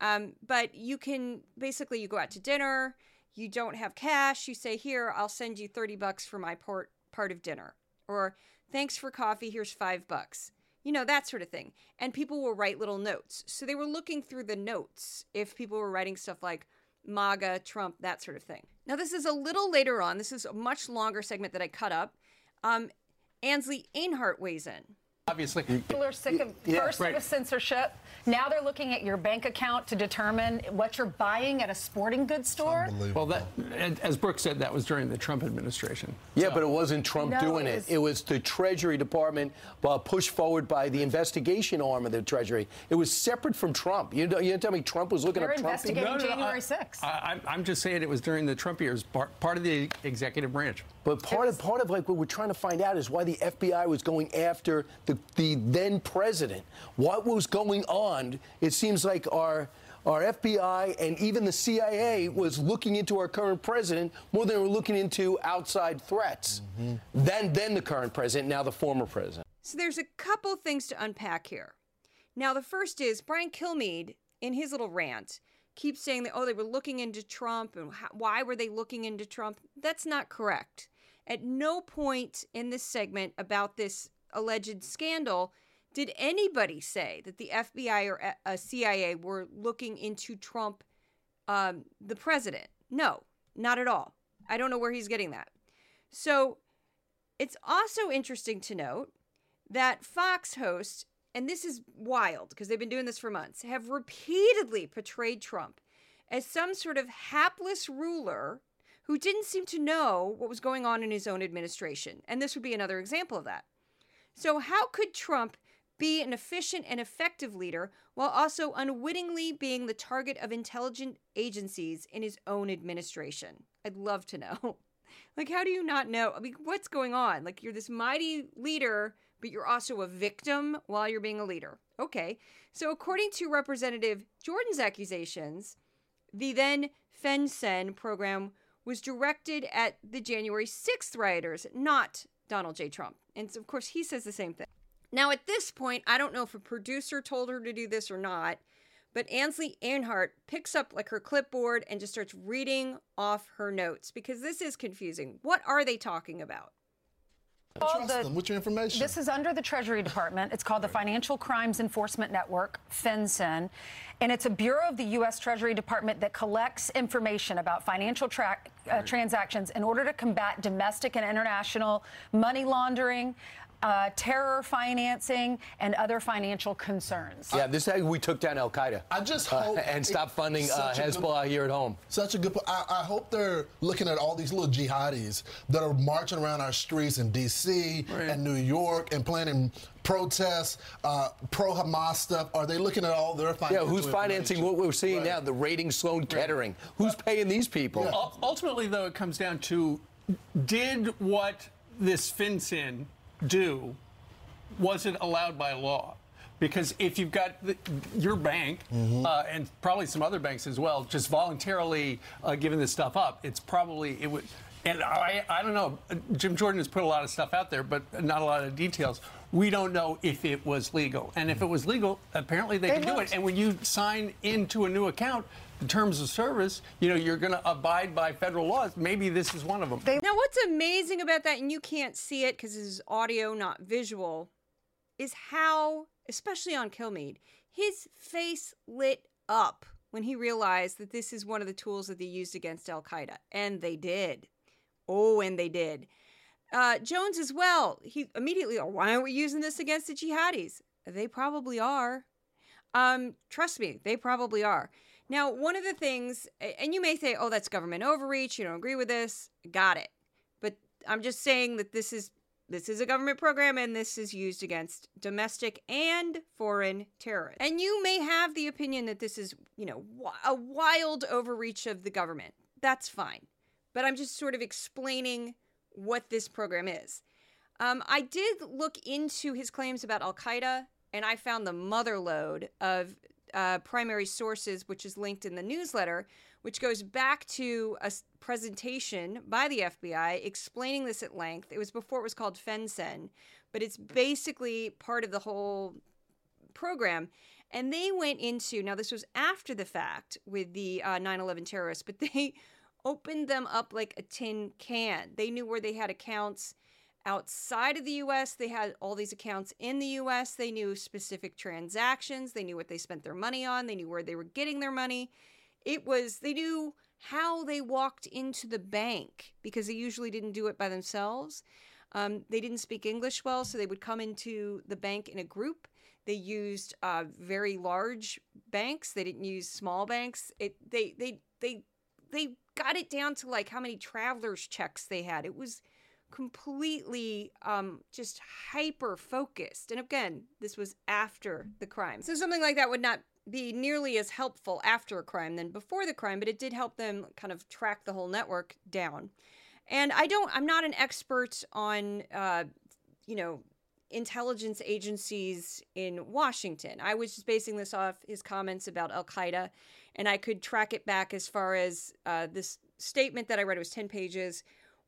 Um, but you can basically you go out to dinner, you don't have cash, you say, Here, I'll send you 30 bucks for my part part of dinner. Or thanks for coffee, here's five bucks. You know, that sort of thing. And people will write little notes. So they were looking through the notes if people were writing stuff like MAGA, Trump, that sort of thing. Now, this is a little later on. This is a much longer segment that I cut up. Um, Ainsley Earhardt weighs in obviously. People are sick of yeah, first right. censorship. Now they're looking at your bank account to determine what you're buying at a sporting goods store. Well, that, as Brooke said, that was during the Trump administration. Yeah, so. but it wasn't Trump no, doing it. Was... it. was the Treasury Department uh, pushed forward by the investigation arm of the Treasury. It was separate from Trump. You, you didn't tell me Trump was looking You're at Trump? investigating no, no, January 6th. I, am just saying it was during the Trump years, part, part of the executive branch. But part of part of like what we're trying to find out is why the FBI was going after the, the then president. What was going on? It seems like our our FBI and even the CIA was looking into our current president more than they were looking into outside threats. Mm-hmm. Then then the current president, now the former president. So there's a couple things to unpack here. Now the first is Brian Kilmeade in his little rant keeps saying that oh they were looking into Trump and how, why were they looking into Trump? That's not correct. At no point in this segment about this alleged scandal did anybody say that the FBI or a uh, CIA were looking into Trump, um, the president. No, not at all. I don't know where he's getting that. So it's also interesting to note that Fox hosts, and this is wild because they've been doing this for months, have repeatedly portrayed Trump as some sort of hapless ruler who didn't seem to know what was going on in his own administration. And this would be another example of that. So, how could Trump be an efficient and effective leader while also unwittingly being the target of intelligent agencies in his own administration? I'd love to know. like, how do you not know? I mean, what's going on? Like, you're this mighty leader, but you're also a victim while you're being a leader. Okay. So, according to Representative Jordan's accusations, the then FinCEN program was directed at the January 6th rioters, not Donald J. Trump. And of course, he says the same thing. Now, at this point, I don't know if a producer told her to do this or not, but Ainsley Earhardt picks up like her clipboard and just starts reading off her notes because this is confusing. What are they talking about? Trust the, them. What's your information? This is under the Treasury Department. It's called the Financial Crimes Enforcement Network, FinCEN. And it's a bureau of the U.S. Treasury Department that collects information about financial tra- uh, transactions in order to combat domestic and international money laundering, uh, terror financing, and other financial concerns. Yeah, this is how we took down Al Qaeda. I just Uh, hope and stop funding uh, Such a good- Hezbollah here at home. Such a good. po- I, I hope they're looking at all these little jihadis that are marching around our streets in D.C. and New York and planning protests, uh, pro Hamas stuff. Are they looking at all their Yeah, who's financing what we're seeing Right. now? The raiding Sloan Kettering. Who's paying these people? Ul- Ultimately, though, it comes down to did what this FinCEN do, wasn't allowed by law? Because if you've got the, your bank uh, and probably some other banks as well, just voluntarily uh, giving this stuff up, it's probably it would. And I, I don't know. Jim Jordan has put a lot of stuff out there, but not a lot of details. We don't know if it was legal, and if it was legal, apparently they, They can do it. And when you sign into a new account, the terms of service, you know, you're going to abide by federal laws. Maybe this is one of them. Now, what's amazing about that, and you can't see it because this is audio, not visual, is how, especially on Kilmeade, his face lit up when he realized that this is one of the tools that they used against Al Qaeda. And they did. Oh, and they did. Uh, Jones as well. He immediately, oh, why aren't we using this against the jihadis? They probably are. Um, trust me, they probably are. Now, one of the things, and you may say, oh, that's government overreach. You don't agree with this. Got it. But I'm just saying that this is this is a government program and this is used against domestic and foreign terrorists. And you may have the opinion that this is, you know, a wild overreach of the government. That's fine. But I'm just sort of explaining what this program is. Um, I did look into his claims about Al Qaeda, and I found the mother lode of uh, primary sources, which is linked in the newsletter, which goes back to a presentation by the FBI explaining this at length. It was before it was called FinCEN, but it's basically part of the whole program. And they went into now, this was after the fact with the 9 11 terrorists, but they opened them up like a tin can. They knew where they had accounts outside of the US. They had all these accounts in the US. They knew specific transactions. They knew what they spent their money on. They knew where they were getting their money. It was, they knew how they walked into the bank because they usually didn't do it by themselves. Um, they didn't speak English well, so they would come into the bank in a group. They used uh, very large banks. They didn't use small banks. It they they they they got it down to like how many travelers checks they had. It was completely um, just hyper focused. And again, this was after the crime. So something like that would not be nearly as helpful after a crime than before the crime, but it did help them kind of track the whole network down. And I don't, I'm not an expert on, uh, you know, intelligence agencies in Washington. I was just basing this off his comments about Al Qaeda, and I could track it back as far as uh, this statement that I read, it was 10 pages,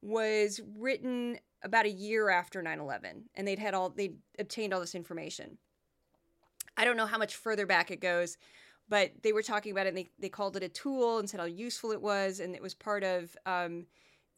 was written about a year after 9 11, and they'd had all, they'd obtained all this information. I don't know how much further back it goes, but they were talking about it and they, they called it a tool and said how useful it was, and it was part of um,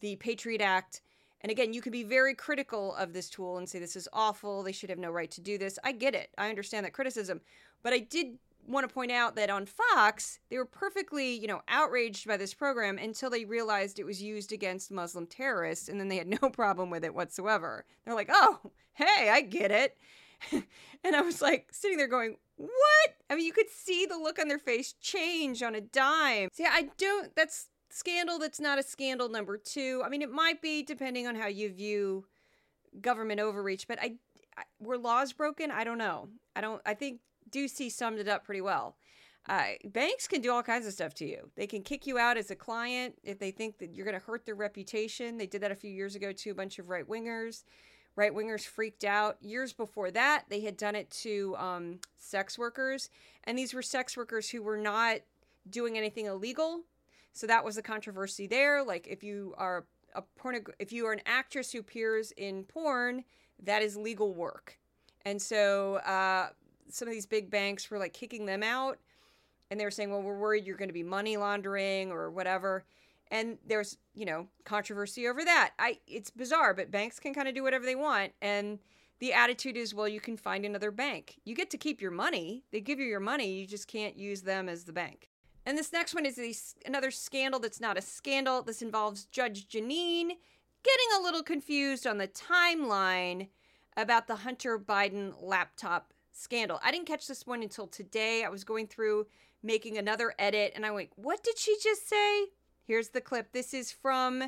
the Patriot Act. And again, you could be very critical of this tool and say this is awful, they should have no right to do this. I get it. I understand that criticism. But I did want to point out that on Fox, they were perfectly, you know, outraged by this program until they realized it was used against Muslim terrorists and then they had no problem with it whatsoever. They're like, "Oh, hey, I get it." and I was like sitting there going, "What?" I mean, you could see the look on their face change on a dime. See, I don't that's scandal that's not a scandal number 2. I mean, it might be depending on how you view government overreach, but I, I were laws broken? I don't know. I don't I think Doocy summed it up pretty well. Uh, banks can do all kinds of stuff to you. They can kick you out as a client if they think that you're going to hurt their reputation. They did that a few years ago to a bunch of right wingers. Right wingers freaked out. Years before that, they had done it to um, sex workers. And these were sex workers who were not doing anything illegal. So that was the controversy there. Like if you are a porno, if you are an actress who appears in porn, that is legal work. And so uh, some of these big banks were like kicking them out and they were saying, well, we're worried you're going to be money laundering or whatever. And there's, you know, controversy over that. I it's bizarre, but banks can kind of do whatever they want. And the attitude is, well, you can find another bank. You get to keep your money. They give you your money. You just can't use them as the bank. And this next one is a, another scandal that's not a scandal. This involves Judge Jeanine getting a little confused on the timeline about the Hunter Biden laptop scandal. I didn't catch this one until today. I was going through making another edit and I went, What did she just say? Here's the clip. This is from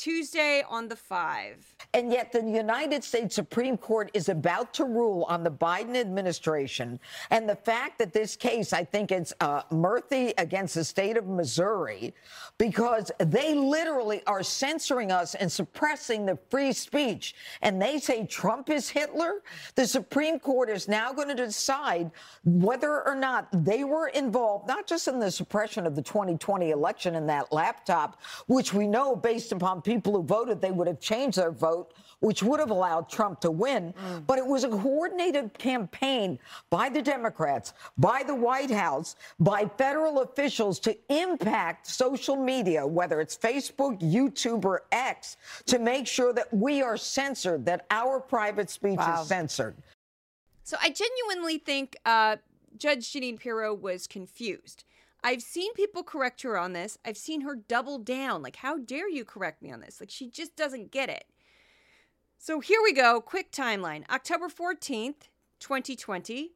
Tuesday on the 5. And yet, the United States Supreme Court is about to rule on the Biden administration. And the fact that this case, I think it's uh, Murthy against the state of Missouri, because they literally are censoring us and suppressing the free speech. And they say Trump is Hitler. The Supreme Court is now going to decide whether or not they were involved, not just in the suppression of the 2020 election and that laptop, which we know based upon people who voted, they would have changed their vote, which would have allowed Trump to win. Mm. But it was a coordinated campaign by the Democrats, by the White House, by federal officials to impact social media, whether it's Facebook, YouTube, or X, to make sure that we are censored, that our private speech wow. is censored. So I genuinely think uh, Judge Jeanine Pirro was confused. I've seen people correct her on this. I've seen her double down. Like, how dare you correct me on this? Like, she just doesn't get it. So here we go. Quick timeline October 14th, 2020.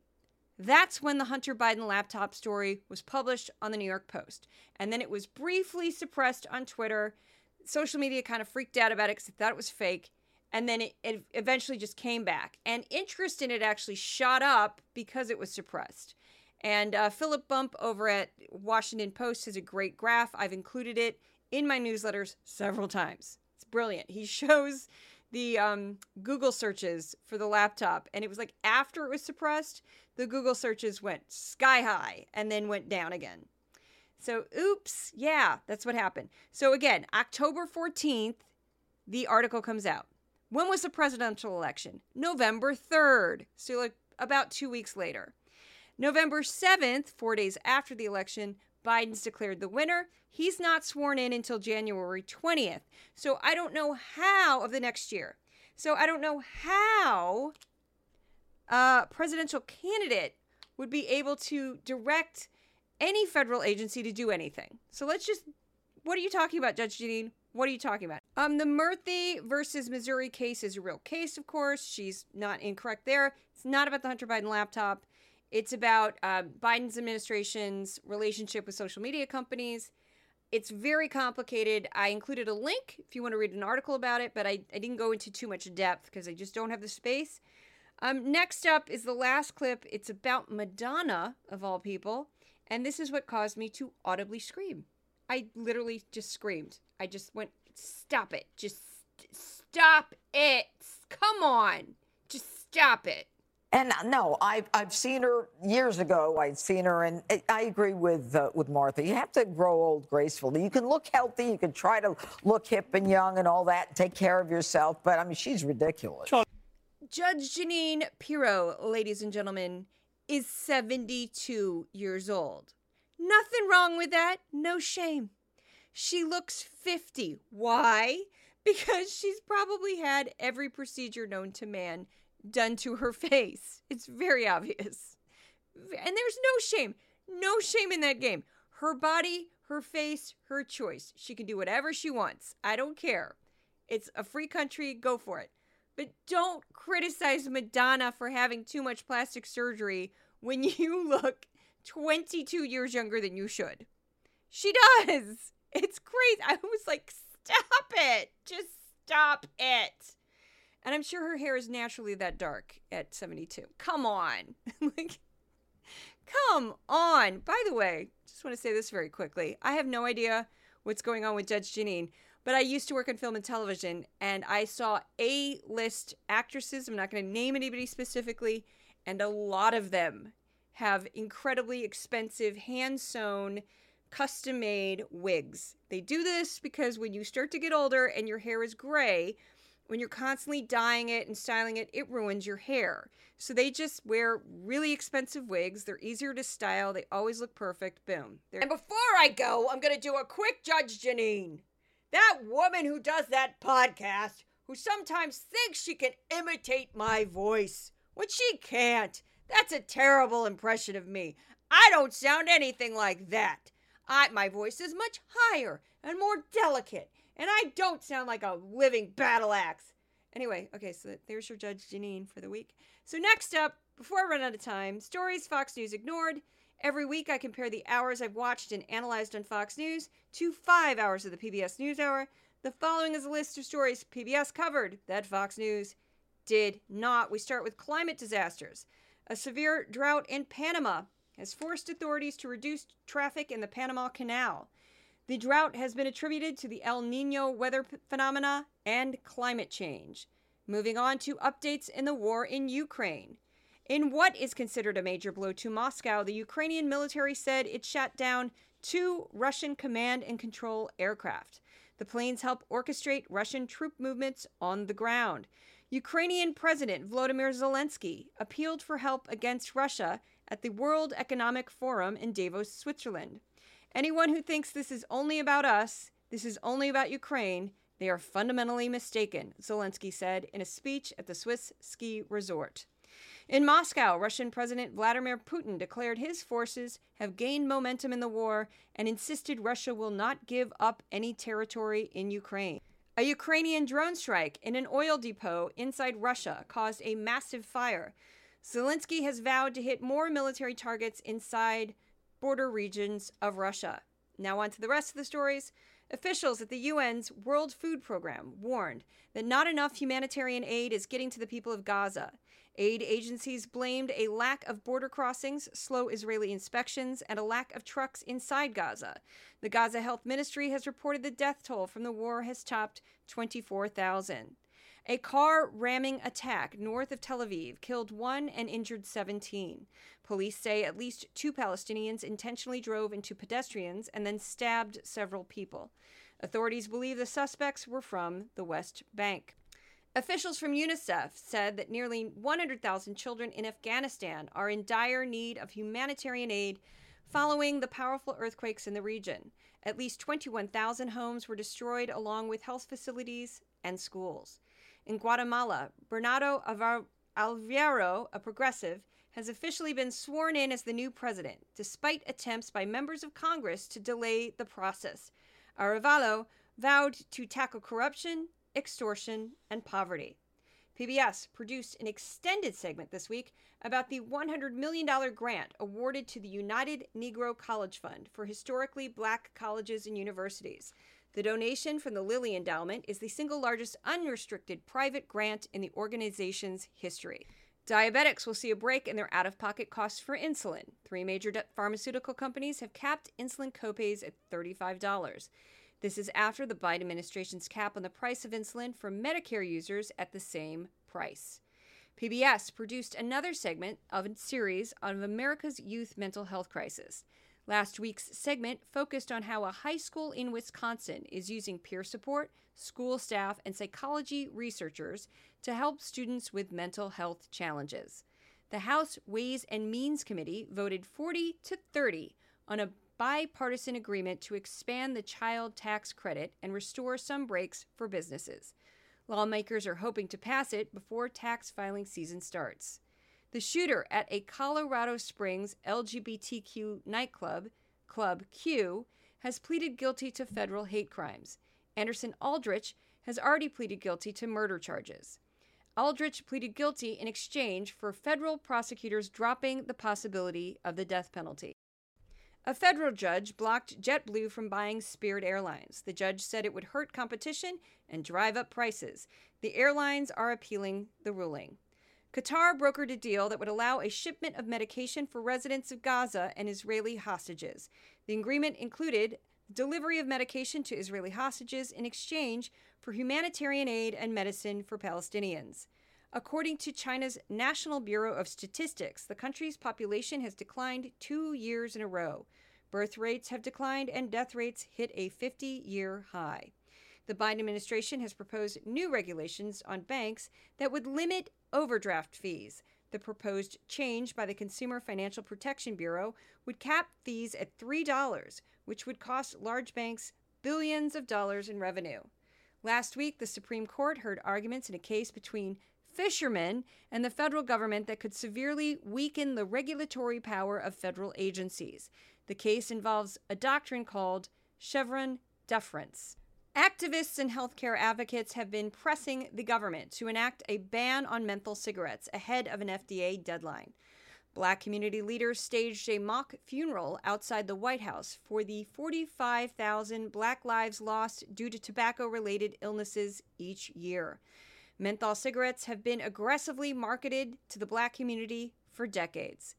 That's when the Hunter Biden laptop story was published on the New York Post. And then it was briefly suppressed on Twitter. Social media kind of freaked out about it because they thought it was fake. And then it, it eventually just came back. And interest in it actually shot up because it was suppressed. And uh, Philip Bump over at Washington Post has a great graph. I've included it in my newsletters several times. It's brilliant. He shows the um, Google searches for the laptop, and it was like after it was suppressed, the Google searches went sky high and then went down again. So, oops, yeah, that's what happened. So, again, October 14th, the article comes out. When was the presidential election? November 3rd. So, like about two weeks later. November 7th, four days after the election, Biden's declared the winner. He's not sworn in until January 20th. So I don't know how of the next year. So I don't know how a presidential candidate would be able to direct any federal agency to do anything. So let's just what are you talking about, Judge Jeanine? What are you talking about? Um, the Murthy versus Missouri case is a real case, of course. She's not incorrect there. It's not about the Hunter Biden laptop. It's about uh, Biden's administration's relationship with social media companies. It's very complicated. I included a link if you want to read an article about it, but I, I didn't go into too much depth because I just don't have the space. Um, next up is the last clip. It's about Madonna, of all people. And this is what caused me to audibly scream. I literally just screamed. I just went, stop it. Just stop it. Come on. Just stop it. And uh, no, I've I've seen her years ago. I'd seen her, and I agree with uh, with Martha. You have to grow old gracefully. You can look healthy. You can try to look hip and young and all that. And take care of yourself. But I mean, she's ridiculous. Judge Jeanine Pirro, ladies and gentlemen, is 72 years old. Nothing wrong with that. No shame. She looks 50. Why? Because she's probably had every procedure known to man done to her face. It's very obvious. And there's no shame. No shame in that game. Her body, her face, her choice. She can do whatever she wants. I don't care. It's a free country. Go for it. But don't criticize Madonna for having too much plastic surgery when you look 22 years younger than you should. She does. It's crazy. I was like, stop it. Just stop it. And I'm sure her hair is naturally that dark at 72. Come on. like, come on. By the way, just want to say this very quickly. I have no idea what's going on with Judge Jeanine, but I used to work in film and television, and I saw A list actresses. I'm not going to name anybody specifically, and a lot of them have incredibly expensive, hand sewn, custom made wigs. They do this because when you start to get older and your hair is gray, when you're constantly dyeing it and styling it, it ruins your hair. So they just wear really expensive wigs. They're easier to style. They always look perfect. Boom. They're- and before I go, I'm going to do a quick Judge Jeanine. That woman who does that podcast, who sometimes thinks she can imitate my voice when she can't. That's a terrible impression of me. I don't sound anything like that. I, my voice is much higher and more delicate and I don't sound like a living battle axe. Anyway, okay, so there's your Judge Jeanine for the week. So next up, before I run out of time, stories Fox News ignored. Every week, I compare the hours I've watched and analyzed on Fox News to five hours of the PBS NewsHour. The following is a list of stories PBS covered that Fox News did not. We start with climate disasters. A severe drought in Panama has forced authorities to reduce traffic in the Panama Canal. The drought has been attributed to the El Nino weather phenomena and climate change. Moving on to updates in the war in Ukraine. In what is considered a major blow to Moscow, the Ukrainian military said it shot down two Russian command and control aircraft. The planes help orchestrate Russian troop movements on the ground. Ukrainian President Volodymyr Zelensky appealed for help against Russia at the World Economic Forum in Davos, Switzerland. Anyone who thinks this is only about us, this is only about Ukraine, they are fundamentally mistaken, Zelensky said in a speech at the Swiss ski resort. In Moscow, Russian President Vladimir Putin declared his forces have gained momentum in the war and insisted Russia will not give up any territory in Ukraine. A Ukrainian drone strike in an oil depot inside Russia caused a massive fire. Zelensky has vowed to hit more military targets inside border regions of Russia. Now, on to the rest of the stories. Officials at the UN's World Food Program warned that not enough humanitarian aid is getting to the people of Gaza. Aid agencies blamed a lack of border crossings, slow Israeli inspections, and a lack of trucks inside Gaza. The Gaza Health Ministry has reported the death toll from the war has topped 24,000. A car ramming attack north of Tel Aviv killed one and injured 17. Police say at least two Palestinians intentionally drove into pedestrians and then stabbed several people. Authorities believe the suspects were from the West Bank. Officials from UNICEF said that nearly 100,000 children in Afghanistan are in dire need of humanitarian aid following the powerful earthquakes in the region. At least 21,000 homes were destroyed, along with health facilities and schools. In Guatemala, Bernardo Arevalo, a progressive, has officially been sworn in as the new president, despite attempts by members of Congress to delay the process. Arevalo vowed to tackle corruption, extortion, and poverty. PBS produced an extended segment this week about the $100 million grant awarded to the United Negro College Fund for historically black colleges and universities. The donation from the Lilly Endowment is the single largest unrestricted private grant in the organization's history. Diabetics will see a break in their out of pocket costs for insulin. Three major pharmaceutical companies have capped insulin copays at $35. This is after the Biden administration's cap on the price of insulin for Medicare users at the same price. PBS produced another segment of a series on America's youth mental health crisis. Last week's segment focused on how a high school in Wisconsin is using peer support, school staff, and psychology researchers to help students with mental health challenges. The House Ways and Means Committee voted 40 to 30 on a bipartisan agreement to expand the child tax credit and restore some breaks for businesses. Lawmakers are hoping to pass it before tax filing season starts. The shooter at a Colorado Springs LGBTQ nightclub, Club Q, has pleaded guilty to federal hate crimes. Anderson Aldrich has already pleaded guilty to murder charges. Aldrich pleaded guilty in exchange for federal prosecutors dropping the possibility of the death penalty. A federal judge blocked JetBlue from buying Spirit Airlines. The judge said it would hurt competition and drive up prices. The airlines are appealing the ruling. Qatar brokered a deal that would allow a shipment of medication for residents of Gaza and Israeli hostages. The agreement included delivery of medication to Israeli hostages in exchange for humanitarian aid and medicine for Palestinians. According to China's National Bureau of Statistics, the country's population has declined two years in a row. Birth rates have declined and death rates hit a 50 year high. The Biden administration has proposed new regulations on banks that would limit overdraft fees. The proposed change by the Consumer Financial Protection Bureau would cap fees at $3, which would cost large banks billions of dollars in revenue. Last week, the Supreme Court heard arguments in a case between fishermen and the federal government that could severely weaken the regulatory power of federal agencies. The case involves a doctrine called Chevron deference. Activists and healthcare advocates have been pressing the government to enact a ban on menthol cigarettes ahead of an FDA deadline. Black community leaders staged a mock funeral outside the White House for the 45,000 Black lives lost due to tobacco related illnesses each year. Menthol cigarettes have been aggressively marketed to the black community for decades.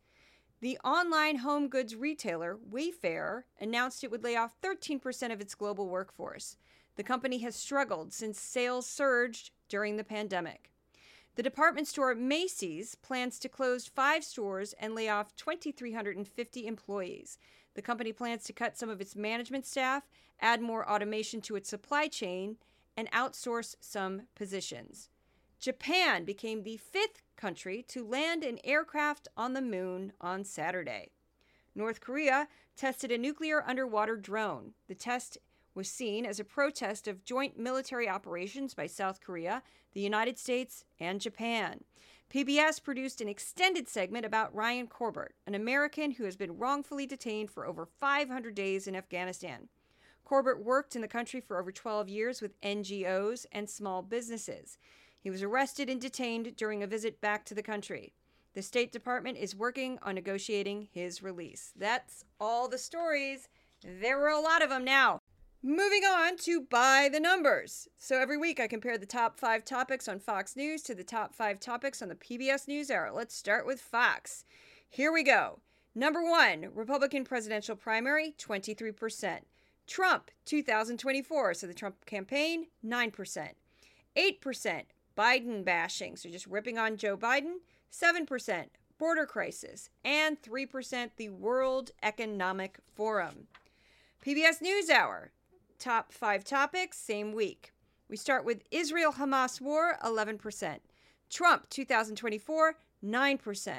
The online home goods retailer Wayfair announced it would lay off 13% of its global workforce. The company has struggled since sales surged during the pandemic. The department store Macy's plans to close five stores and lay off 2,350 employees. The company plans to cut some of its management staff, add more automation to its supply chain, and outsource some positions. Japan became the fifth country to land an aircraft on the moon on Saturday. North Korea tested a nuclear underwater drone. The test was seen as a protest of joint military operations by South Korea, the United States, and Japan. PBS produced an extended segment about Ryan Corbett, an American who has been wrongfully detained for over 500 days in Afghanistan. Corbett worked in the country for over 12 years with NGOs and small businesses. He was arrested and detained during a visit back to the country. The State Department is working on negotiating his release. That's all the stories. There were a lot of them now. Moving on to by the numbers. So every week I compare the top five topics on Fox News to the top five topics on the PBS NewsHour. Let's start with Fox. Here we go. Number one, Republican presidential primary, 23%. Trump, 2024. So the Trump campaign, 9%. 8%, Biden bashing. So just ripping on Joe Biden, 7%. Border crisis, and 3% the World Economic Forum. PBS NewsHour, top five topics, same week. We start with Israel Hamas war, 11%. Trump 2024, 9%.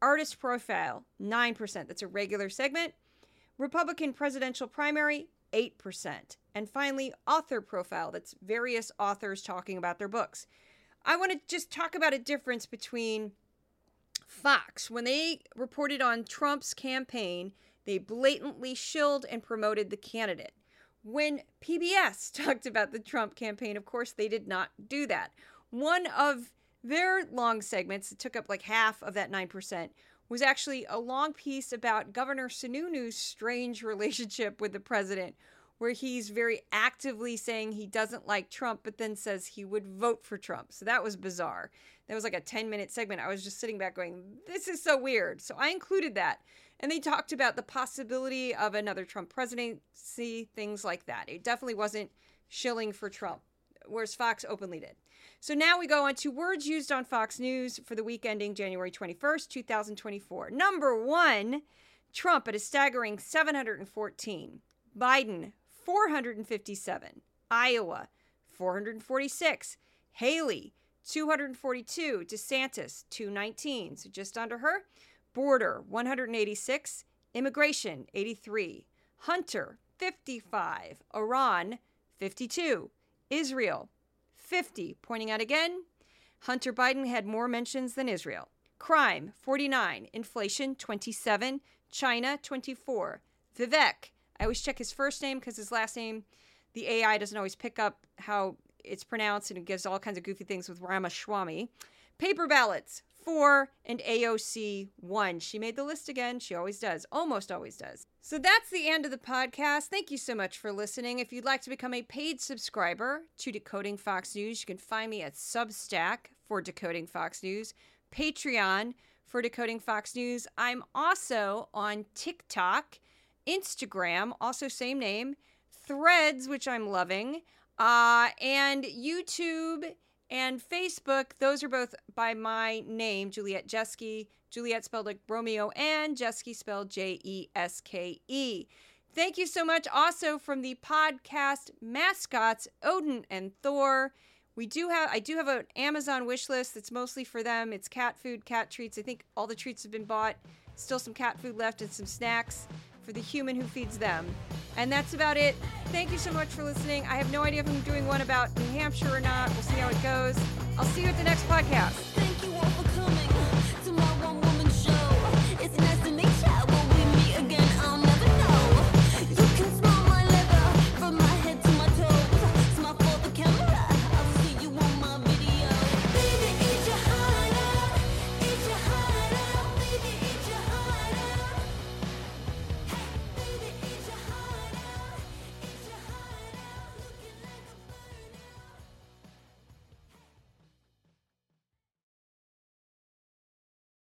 Artist profile, 9%. That's a regular segment. Republican presidential primary, 8%. And finally, author profile. That's various authors talking about their books. I want to just talk about a difference between Fox. When they reported on Trump's campaign, they blatantly shilled and promoted the candidate. When PBS talked about the Trump campaign, of course, they did not do that. One of their long segments that took up like half of that 9% was actually a long piece about Governor Sununu's strange relationship with the president, where he's very actively saying he doesn't like Trump, but then says he would vote for Trump. So that was bizarre. That was like a 10 minute segment. I was just sitting back going, this is so weird. So I included that. And they talked about the possibility of another Trump presidency, things like that. It definitely wasn't shilling for Trump, whereas Fox openly did. So now we go on to words used on Fox News for the week ending January 21st, 2024. Number one, Trump at a staggering 714. Biden, 457. Iowa, 446. Haley, 242. DeSantis, 219. So just under her. Border, 186. Immigration, 83. Hunter, 55. Iran, 52. Israel, 50. Pointing out again, Hunter Biden had more mentions than Israel. Crime, 49. Inflation, 27. China, 24. Vivek, I always check his first name because his last name, the AI doesn't always pick up how it's pronounced and it gives all kinds of goofy things with Ramaswamy. Paper ballots, four, and AOC, one. She made the list again. She always does, almost always does. So that's the end of the podcast. Thank you so much for listening. If you'd like to become a paid subscriber to Decoding Fox News, you can find me at Substack for Decoding Fox News, Patreon for Decoding Fox News. I'm also on TikTok, Instagram, also same name, Threads, which I'm loving, uh, and YouTube and Facebook. Those are both by my name, Juliet Jeske. Juliet spelled like Romeo and Jeske spelled J E S K E. Thank you so much also from the podcast mascots Odin and Thor. We do have I do have an Amazon wish list that's mostly for them. It's cat food, cat treats. I think all the treats have been bought. Still some cat food left and some snacks for the human who feeds them. And that's about it. Thank you so much for listening. I have no idea if I'm doing one about New Hampshire or not. We'll see how it goes. I'll see you at the next podcast.